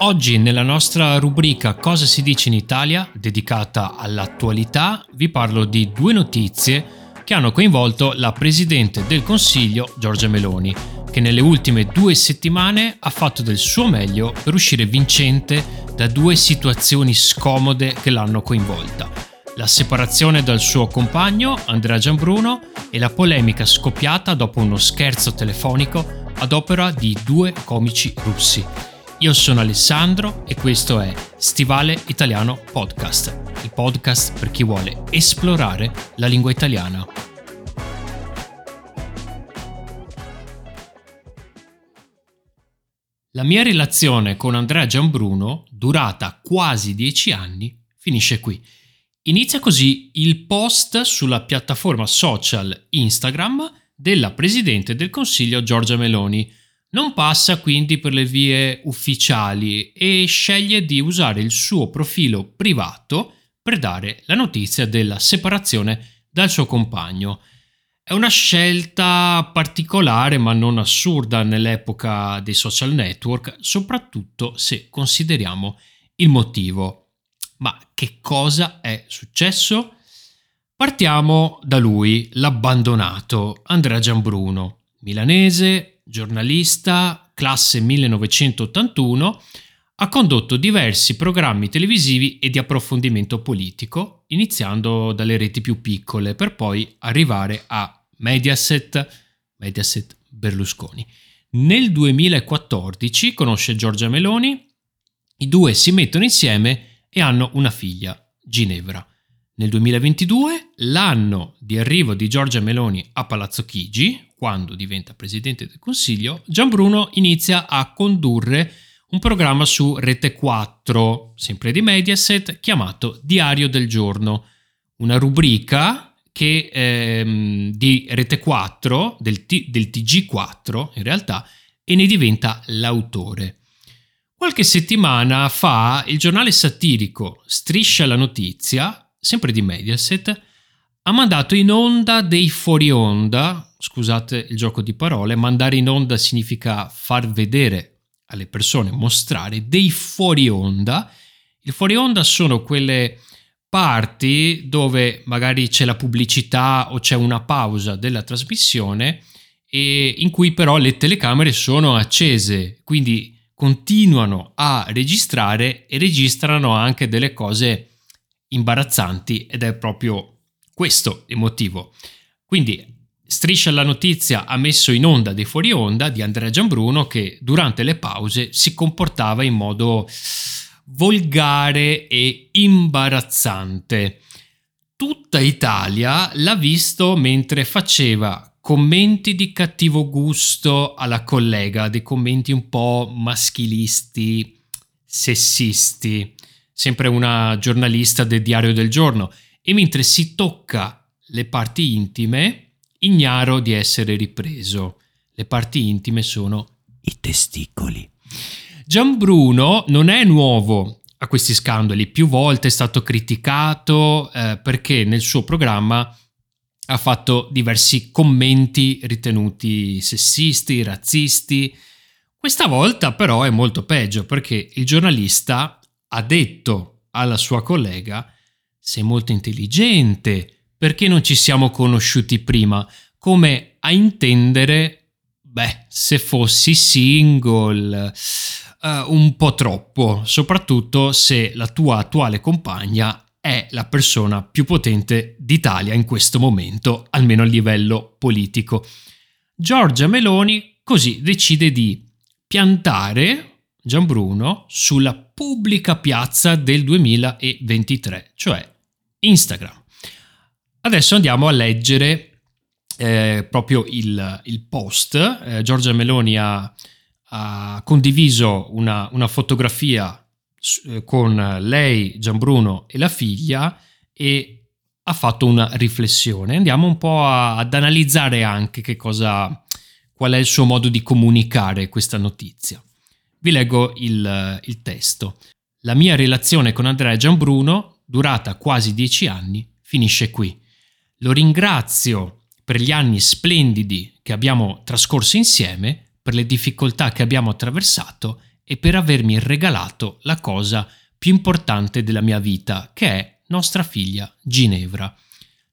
Oggi nella nostra rubrica Cosa si dice in Italia, dedicata all'attualità, vi parlo di due notizie che hanno coinvolto la Presidente del Consiglio Giorgia Meloni, che nelle ultime due settimane ha fatto del suo meglio per uscire vincente da due situazioni scomode che l'hanno coinvolta. La separazione dal suo compagno, Andrea Giambruno, e la polemica scoppiata dopo uno scherzo telefonico ad opera di due comici russi. Io sono Alessandro e questo è Stivale Italiano Podcast, il podcast per chi vuole esplorare la lingua italiana. La mia relazione con Andrea Giambruno, durata quasi dieci anni, finisce qui. Inizia così il post sulla piattaforma social Instagram della Presidente del Consiglio Giorgia Meloni, non passa quindi per le vie ufficiali e sceglie di usare il suo profilo privato per dare la notizia della separazione dal suo compagno. È una scelta particolare ma non assurda nell'epoca dei social network, soprattutto se consideriamo il motivo. Ma che cosa è successo? Partiamo da lui, l'abbandonato Andrea Giambruno, milanese, giornalista, classe 1981, ha condotto diversi programmi televisivi e di approfondimento politico, iniziando dalle reti più piccole per poi arrivare a Mediaset, Mediaset Berlusconi. Nel 2014 conosce Giorgia Meloni, i due si mettono insieme e hanno una figlia, Ginevra. Nel 2022, l'anno di arrivo di Giorgia Meloni a Palazzo Chigi, quando diventa Presidente del Consiglio, Gianbruno inizia a condurre un programma su Rete 4, sempre di Mediaset, chiamato Diario del Giorno, una rubrica che ehm, di Rete 4, del, T- del TG4 in realtà, e ne diventa l'autore. Qualche settimana fa il giornale satirico Striscia la notizia sempre di Mediaset, ha mandato in onda dei fuori onda, scusate il gioco di parole, mandare in onda significa far vedere alle persone, mostrare dei fuori onda. I fuori onda sono quelle parti dove magari c'è la pubblicità o c'è una pausa della trasmissione e in cui però le telecamere sono accese, quindi continuano a registrare e registrano anche delle cose imbarazzanti ed è proprio questo il motivo. Quindi Striscia la notizia ha messo in onda dei fuori onda di Andrea Giambruno che durante le pause si comportava in modo volgare e imbarazzante. Tutta Italia l'ha visto mentre faceva commenti di cattivo gusto alla collega, dei commenti un po' maschilisti, sessisti sempre una giornalista del Diario del Giorno, e mentre si tocca le parti intime, ignaro di essere ripreso. Le parti intime sono i testicoli. Gianbruno non è nuovo a questi scandali, più volte è stato criticato eh, perché nel suo programma ha fatto diversi commenti ritenuti sessisti, razzisti. Questa volta però è molto peggio perché il giornalista ha detto alla sua collega sei molto intelligente, perché non ci siamo conosciuti prima? Come a intendere, beh, se fossi single, uh, un po' troppo, soprattutto se la tua attuale compagna è la persona più potente d'Italia in questo momento, almeno a livello politico. Giorgia Meloni così decide di piantare Gianbruno sulla pubblica piazza del 2023, cioè Instagram. Adesso andiamo a leggere eh, proprio il, il post. Eh, Giorgia Meloni ha, ha condiviso una, una fotografia eh, con lei, Gianbruno e la figlia e ha fatto una riflessione. Andiamo un po' a, ad analizzare anche che cosa, qual è il suo modo di comunicare questa notizia. Vi leggo il, il testo. La mia relazione con Andrea Gianbruno, durata quasi dieci anni, finisce qui. Lo ringrazio per gli anni splendidi che abbiamo trascorso insieme, per le difficoltà che abbiamo attraversato e per avermi regalato la cosa più importante della mia vita, che è nostra figlia Ginevra.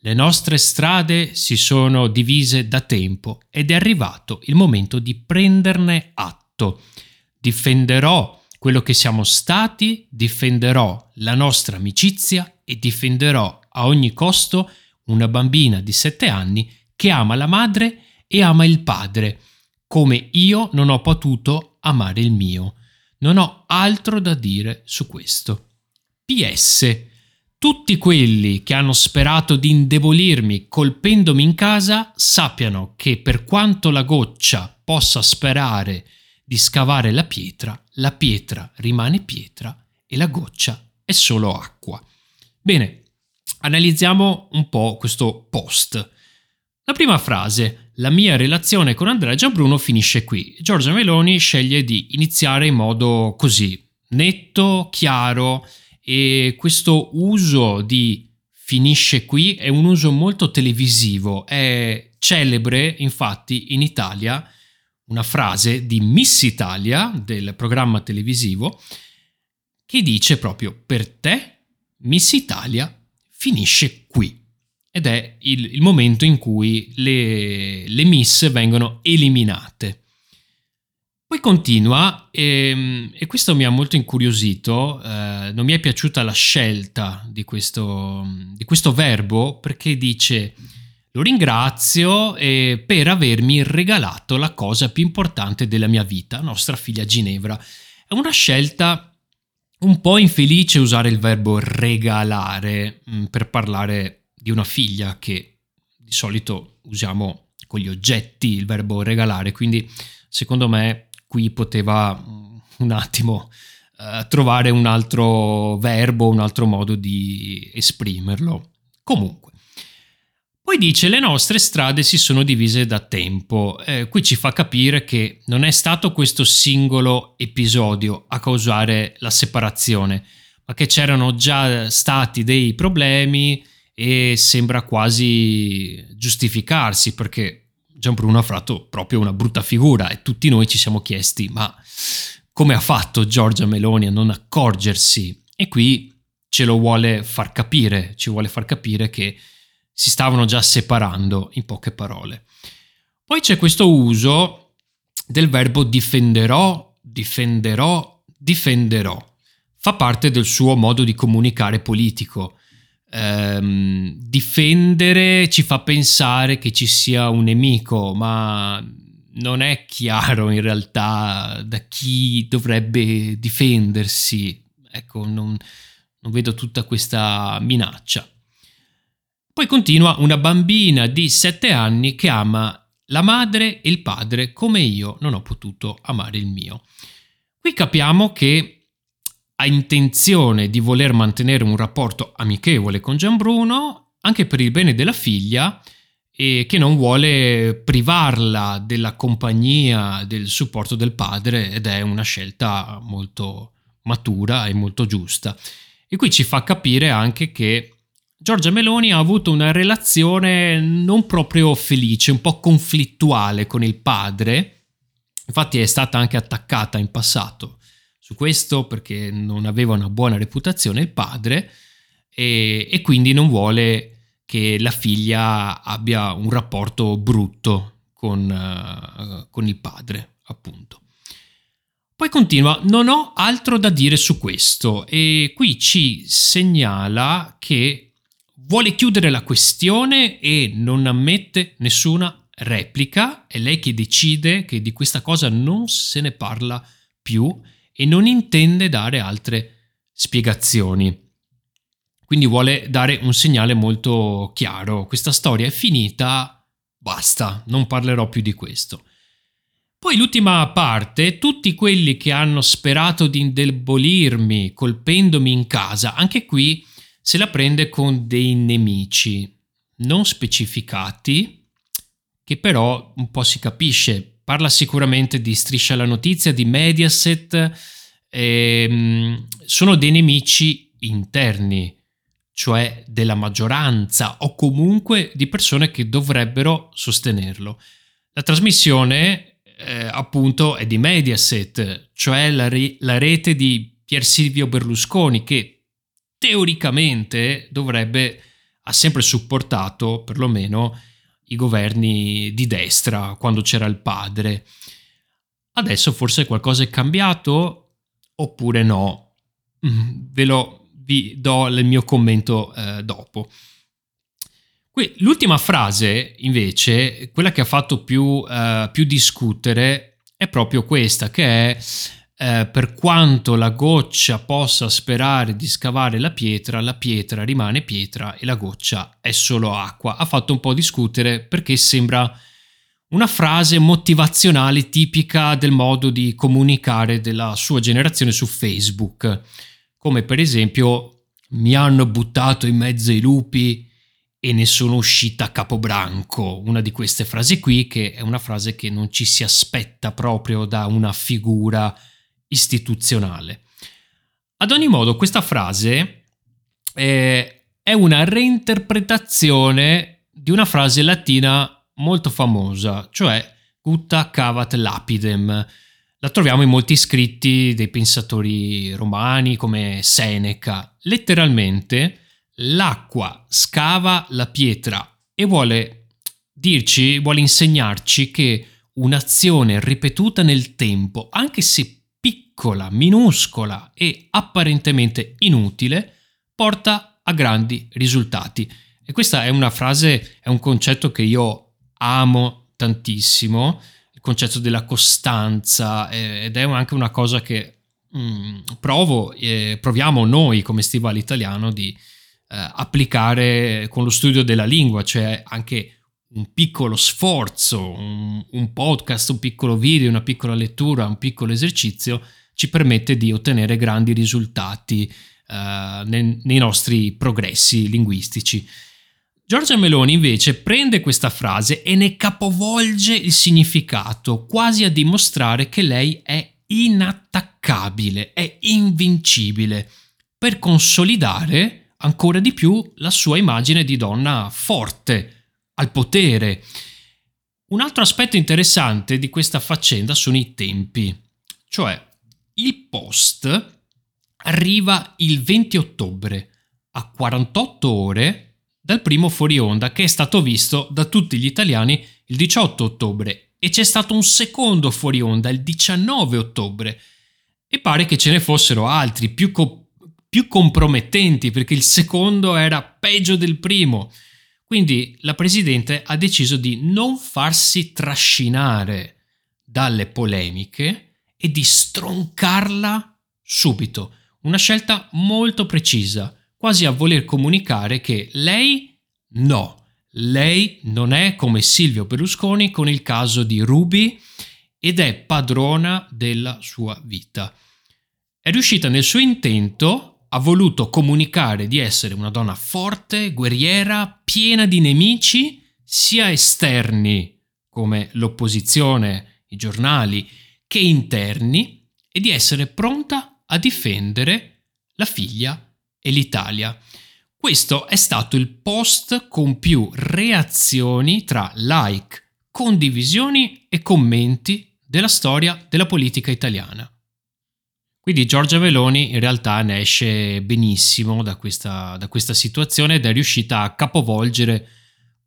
Le nostre strade si sono divise da tempo ed è arrivato il momento di prenderne atto. Difenderò quello che siamo stati, difenderò la nostra amicizia e difenderò a ogni costo una bambina di sette anni che ama la madre e ama il padre, come io non ho potuto amare il mio. Non ho altro da dire su questo. PS. Tutti quelli che hanno sperato di indebolirmi colpendomi in casa sappiano che per quanto la goccia possa sperare di scavare la pietra, la pietra rimane pietra e la goccia è solo acqua. Bene, analizziamo un po' questo post. La prima frase, la mia relazione con Andrea Gianbruno finisce qui. Giorgia Meloni sceglie di iniziare in modo così, netto, chiaro e questo uso di finisce qui è un uso molto televisivo, è celebre infatti in Italia una frase di Miss Italia del programma televisivo che dice proprio per te Miss Italia finisce qui ed è il, il momento in cui le, le, miss vengono eliminate. Poi continua e, ehm, e questo mi ha molto incuriosito, eh, non mi è piaciuta la scelta di questo, di questo verbo perché dice lo ringrazio eh, per avermi regalato la cosa più importante della mia vita, nostra figlia Ginevra. È una scelta un po' infelice usare il verbo regalare mm, per parlare di una figlia che di solito usiamo con gli oggetti il verbo regalare, quindi secondo me qui poteva mm, un attimo uh, trovare un altro verbo, un altro modo di esprimerlo. Comunque. Poi dice le nostre strade si sono divise da tempo. Eh, qui ci fa capire che non è stato questo singolo episodio a causare la separazione, ma che c'erano già stati dei problemi e sembra quasi giustificarsi perché Gianbruno ha fatto proprio una brutta figura e tutti noi ci siamo chiesti ma come ha fatto Giorgia Meloni a non accorgersi? E qui ce lo vuole far capire, ci vuole far capire che si stavano già separando in poche parole. Poi c'è questo uso del verbo difenderò, difenderò, difenderò. Fa parte del suo modo di comunicare politico ehm, difendere ci fa pensare che ci sia un nemico, ma non è chiaro in realtà da chi dovrebbe difendersi. Ecco, non, non vedo tutta questa minaccia. Poi continua una bambina di 7 anni che ama la madre e il padre come io non ho potuto amare il mio. Qui capiamo che ha intenzione di voler mantenere un rapporto amichevole con Gianbruno anche per il bene della figlia e che non vuole privarla della compagnia, del supporto del padre ed è una scelta molto matura e molto giusta. E qui ci fa capire anche che Giorgia Meloni ha avuto una relazione non proprio felice, un po' conflittuale con il padre, infatti è stata anche attaccata in passato su questo perché non aveva una buona reputazione il padre e, e quindi non vuole che la figlia abbia un rapporto brutto con, uh, con il padre, appunto. Poi continua, non ho altro da dire su questo e qui ci segnala che vuole chiudere la questione e non ammette nessuna replica, è lei che decide che di questa cosa non se ne parla più e non intende dare altre spiegazioni. Quindi vuole dare un segnale molto chiaro. Questa storia è finita, basta, non parlerò più di questo. Poi l'ultima parte, tutti quelli che hanno sperato di indebolirmi colpendomi in casa, anche qui se la prende con dei nemici non specificati, che però un po' si capisce Parla sicuramente di Striscia la Notizia, di Mediaset, ehm, sono dei nemici interni, cioè della maggioranza o comunque di persone che dovrebbero sostenerlo. La trasmissione eh, appunto è di Mediaset, cioè la, re- la rete di Pier Silvio Berlusconi che teoricamente dovrebbe ha sempre supportato perlomeno i governi di destra quando c'era il padre. Adesso forse qualcosa è cambiato oppure no. Mm, ve lo vi do il mio commento eh, dopo. Qui, l'ultima frase, invece, quella che ha fatto più, uh, più discutere, è proprio questa, che è eh, per quanto la goccia possa sperare di scavare la pietra, la pietra rimane pietra e la goccia è solo acqua. Ha fatto un po' discutere perché sembra una frase motivazionale tipica del modo di comunicare della sua generazione su Facebook, come per esempio mi hanno buttato in mezzo ai lupi e ne sono uscita capobranco, una di queste frasi qui che è una frase che non ci si aspetta proprio da una figura istituzionale. Ad ogni modo, questa frase è, è una reinterpretazione di una frase latina molto famosa, cioè gutta cavat lapidem. La troviamo in molti scritti dei pensatori romani come Seneca. Letteralmente l'acqua scava la pietra e vuole dirci, vuole insegnarci che un'azione ripetuta nel tempo, anche se piccola, minuscola e apparentemente inutile, porta a grandi risultati. E questa è una frase, è un concetto che io amo tantissimo, il concetto della costanza eh, ed è anche una cosa che mm, provo, eh, proviamo noi come stivale italiano di, eh, applicare con lo studio della lingua, cioè anche un piccolo sforzo, un, un, podcast, un piccolo video, una piccola lettura, un piccolo esercizio ci permette di ottenere grandi risultati uh, nei, nei nostri progressi linguistici. Giorgia Meloni invece prende questa frase e ne capovolge il significato, quasi a dimostrare che lei è inattaccabile, è invincibile, per consolidare ancora di più la sua immagine di donna forte, al potere. Un altro aspetto interessante di questa faccenda sono i tempi, cioè il post arriva il 20 ottobre, a 48 ore dal primo fuori onda che è stato visto da tutti gli italiani il 18 ottobre e c'è stato un secondo fuori onda il 19 ottobre e pare che ce ne fossero altri più, co- più compromettenti perché il secondo era peggio del primo. Quindi la Presidente ha deciso di non farsi trascinare dalle polemiche e di stroncarla subito. Una scelta molto precisa, quasi a voler comunicare che lei no, lei non è come Silvio Berlusconi con il caso di Ruby ed è padrona della sua vita. È riuscita nel suo intento ha voluto comunicare di essere una donna forte, guerriera, piena di nemici, sia esterni, come l'opposizione, i giornali, che interni, e di essere pronta a difendere la figlia e l'Italia. Questo è stato il post con più reazioni tra like, condivisioni e commenti della storia della politica italiana. Quindi Giorgia Meloni in realtà ne esce benissimo da questa, da questa situazione ed è riuscita a capovolgere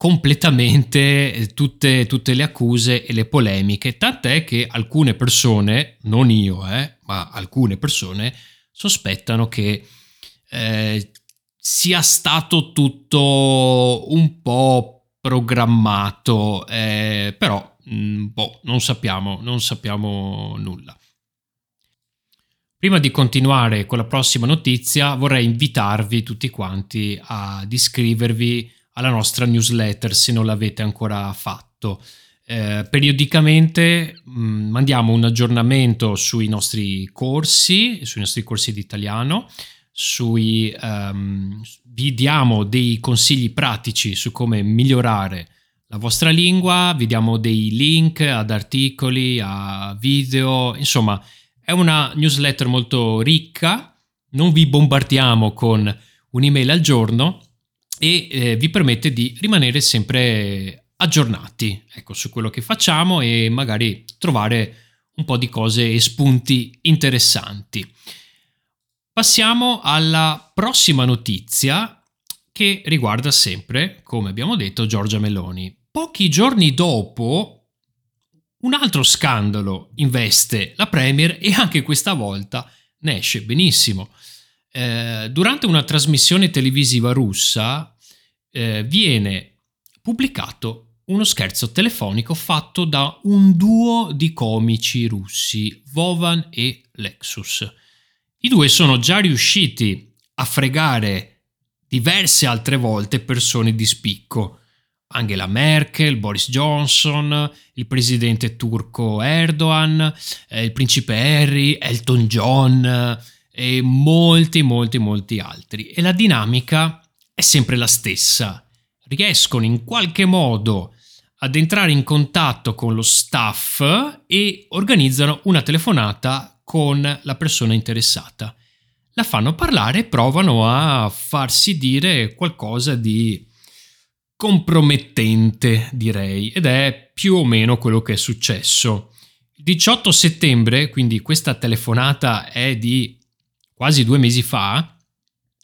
completamente eh, tutte, tutte, le accuse e le polemiche, tant'è che alcune persone, non io, eh, ma alcune persone, sospettano che eh, sia stato tutto un po' programmato, eh, però mh, mm, boh, non sappiamo, non sappiamo nulla. Prima di continuare con la prossima notizia vorrei invitarvi tutti quanti ad iscrivervi alla nostra newsletter se non l'avete ancora fatto. Eh, periodicamente mh, mm, mandiamo un aggiornamento sui nostri corsi, sui nostri corsi di italiano, sui, um, vi diamo dei consigli pratici su come migliorare la vostra lingua, vi diamo dei link ad articoli, a video, insomma è una newsletter molto ricca, non vi bombardiamo con un'email al giorno e eh, vi permette di rimanere sempre aggiornati ecco, su quello che facciamo e magari trovare un po' di cose e spunti interessanti. Passiamo alla prossima notizia che riguarda sempre, come abbiamo detto, Giorgia Meloni. Pochi giorni dopo un altro scandalo investe la Premier e anche questa volta ne esce benissimo. Eh, durante una trasmissione televisiva russa eh, viene pubblicato uno scherzo telefonico fatto da un duo di comici russi, Vovan e Lexus. I due sono già riusciti a fregare diverse altre volte persone di spicco. Angela Merkel, Boris Johnson, il presidente turco Erdogan, eh, il principe Harry, Elton John e molti, molti, molti altri. E la dinamica è sempre la stessa. Riescono in qualche modo ad entrare in contatto con lo staff e organizzano una telefonata con la persona interessata. La fanno parlare e provano a farsi dire qualcosa di compromettente, direi, ed è più o meno quello che è successo. Il 18 settembre, quindi questa telefonata è di quasi due mesi fa,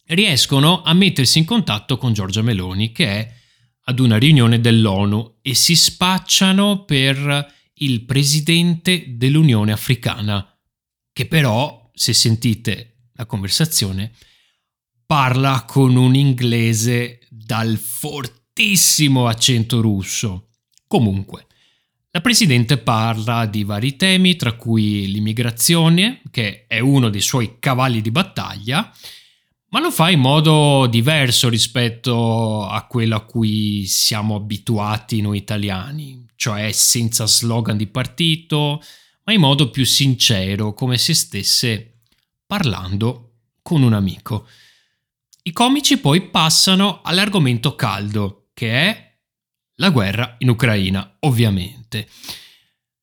riescono a mettersi in contatto con Giorgia Meloni, che è ad una riunione dell'ONU, e si spacciano per il presidente dell'Unione Africana, che però, se sentite la conversazione, parla con un inglese dal fortissimo accento russo. Comunque, la Presidente parla di vari temi, tra cui l'immigrazione, che è uno dei suoi cavalli di battaglia, ma lo fa in modo diverso rispetto a quello a cui siamo abituati noi italiani, cioè senza slogan di partito, ma in modo più sincero, come se stesse parlando con un amico. I comici poi passano all'argomento caldo, che è la guerra in Ucraina, ovviamente.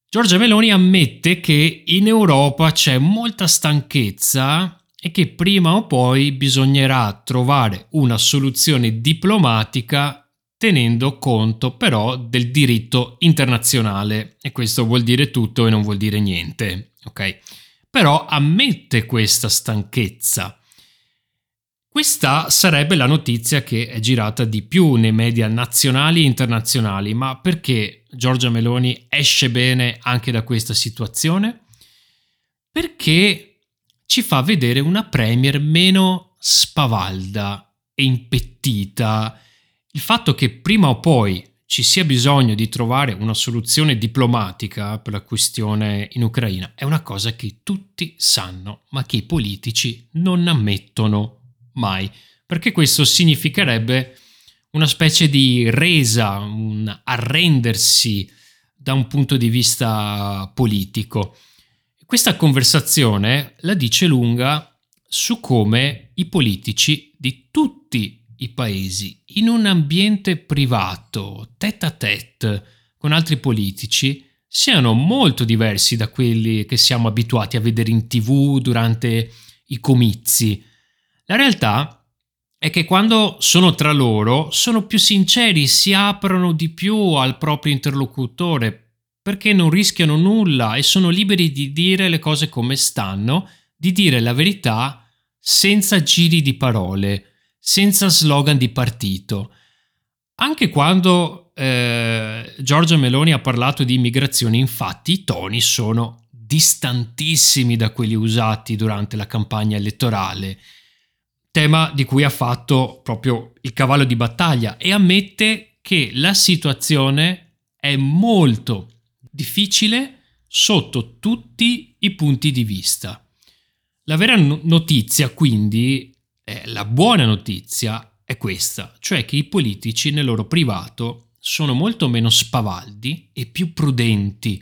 Giorgia Meloni ammette che in Europa c'è molta stanchezza e che prima o poi bisognerà trovare una soluzione diplomatica tenendo conto però del diritto internazionale e questo vuol dire tutto e non vuol dire niente, ok? Però ammette questa stanchezza questa sarebbe la notizia che è girata di più nei media nazionali e internazionali, ma perché Giorgia Meloni esce bene anche da questa situazione? Perché ci fa vedere una Premier meno spavalda e impettita. Il fatto che prima o poi ci sia bisogno di trovare una soluzione diplomatica per la questione in Ucraina è una cosa che tutti sanno, ma che i politici non ammettono mai, perché questo significherebbe una specie di resa, un arrendersi da un punto di vista politico. Questa conversazione la dice lunga su come i politici di tutti i paesi, in un ambiente privato, tête à tête con altri politici, siano molto diversi da quelli che siamo abituati a vedere in tv durante i comizi la realtà è che quando sono tra loro sono più sinceri, si aprono di più al proprio interlocutore perché non rischiano nulla e sono liberi di dire le cose come stanno, di dire la verità senza giri di parole, senza slogan di partito. Anche quando eh, Giorgia Meloni ha parlato di immigrazione, infatti, i toni sono distantissimi da quelli usati durante la campagna elettorale tema di cui ha fatto proprio il cavallo di battaglia e ammette che la situazione è molto difficile sotto tutti i punti di vista. La vera notizia quindi, eh, la buona notizia è questa, cioè che i politici nel loro privato sono molto meno spavaldi e più prudenti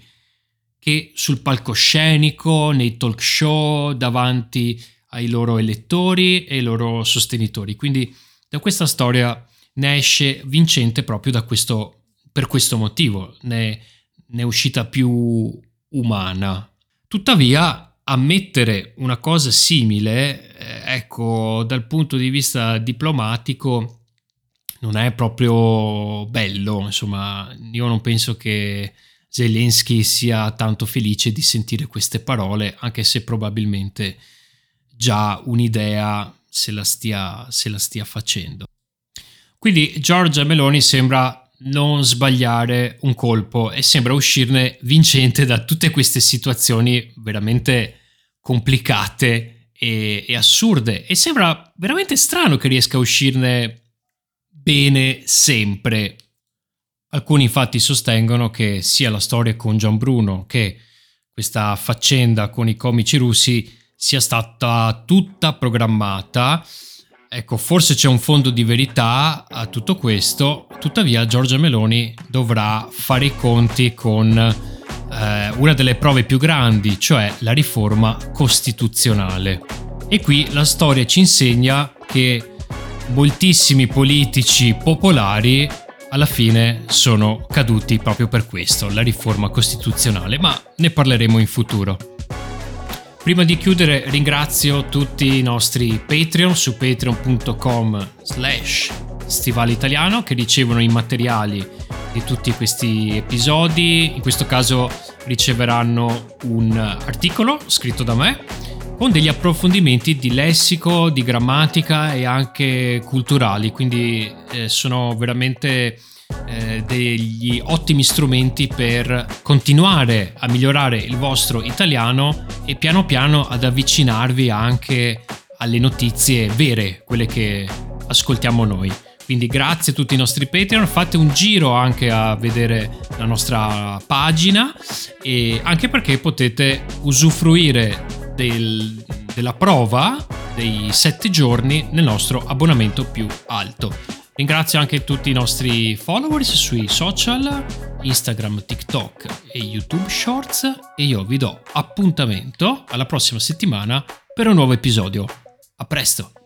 che sul palcoscenico, nei talk show, davanti ai loro elettori e ai loro sostenitori. Quindi da questa storia ne esce vincente proprio questo, per questo motivo, ne, ne è uscita più umana. Tuttavia, ammettere una cosa simile, eh, ecco, dal punto di vista diplomatico, non è proprio bello, insomma, io non penso che Zelensky sia tanto felice di sentire queste parole, anche se probabilmente già un'idea se la stia, se la stia facendo. Quindi Giorgia Meloni sembra non sbagliare un colpo e sembra uscirne vincente da tutte queste situazioni veramente complicate e, e assurde e sembra veramente strano che riesca a uscirne bene sempre. Alcuni infatti sostengono che sia la storia con Gian Bruno che questa faccenda con i comici russi sia stata tutta programmata. Ecco, forse c'è un fondo di verità a tutto questo, tuttavia Giorgia Meloni dovrà fare i conti con eh, una delle prove più grandi, cioè la riforma costituzionale. E qui la storia ci insegna che moltissimi politici popolari alla fine sono caduti proprio per questo, la riforma costituzionale, ma ne parleremo in futuro. Prima di chiudere ringrazio tutti i nostri Patreon su patreon.com slash stivale che ricevono i materiali di tutti questi episodi. In questo caso riceveranno un articolo scritto da me con degli approfondimenti di lessico, di grammatica e anche culturali, quindi eh, sono veramente eh, degli ottimi strumenti per continuare a migliorare il vostro italiano e piano piano ad avvicinarvi anche alle notizie vere, quelle che ascoltiamo noi. Quindi grazie a tutti i nostri Patreon, fate un giro anche a vedere la nostra pagina e anche perché potete usufruire del, della prova dei 7 giorni nel nostro abbonamento più alto. Ringrazio anche tutti i nostri followers sui social, Instagram, TikTok e YouTube Shorts e io vi do appuntamento alla prossima settimana per un nuovo episodio. A presto!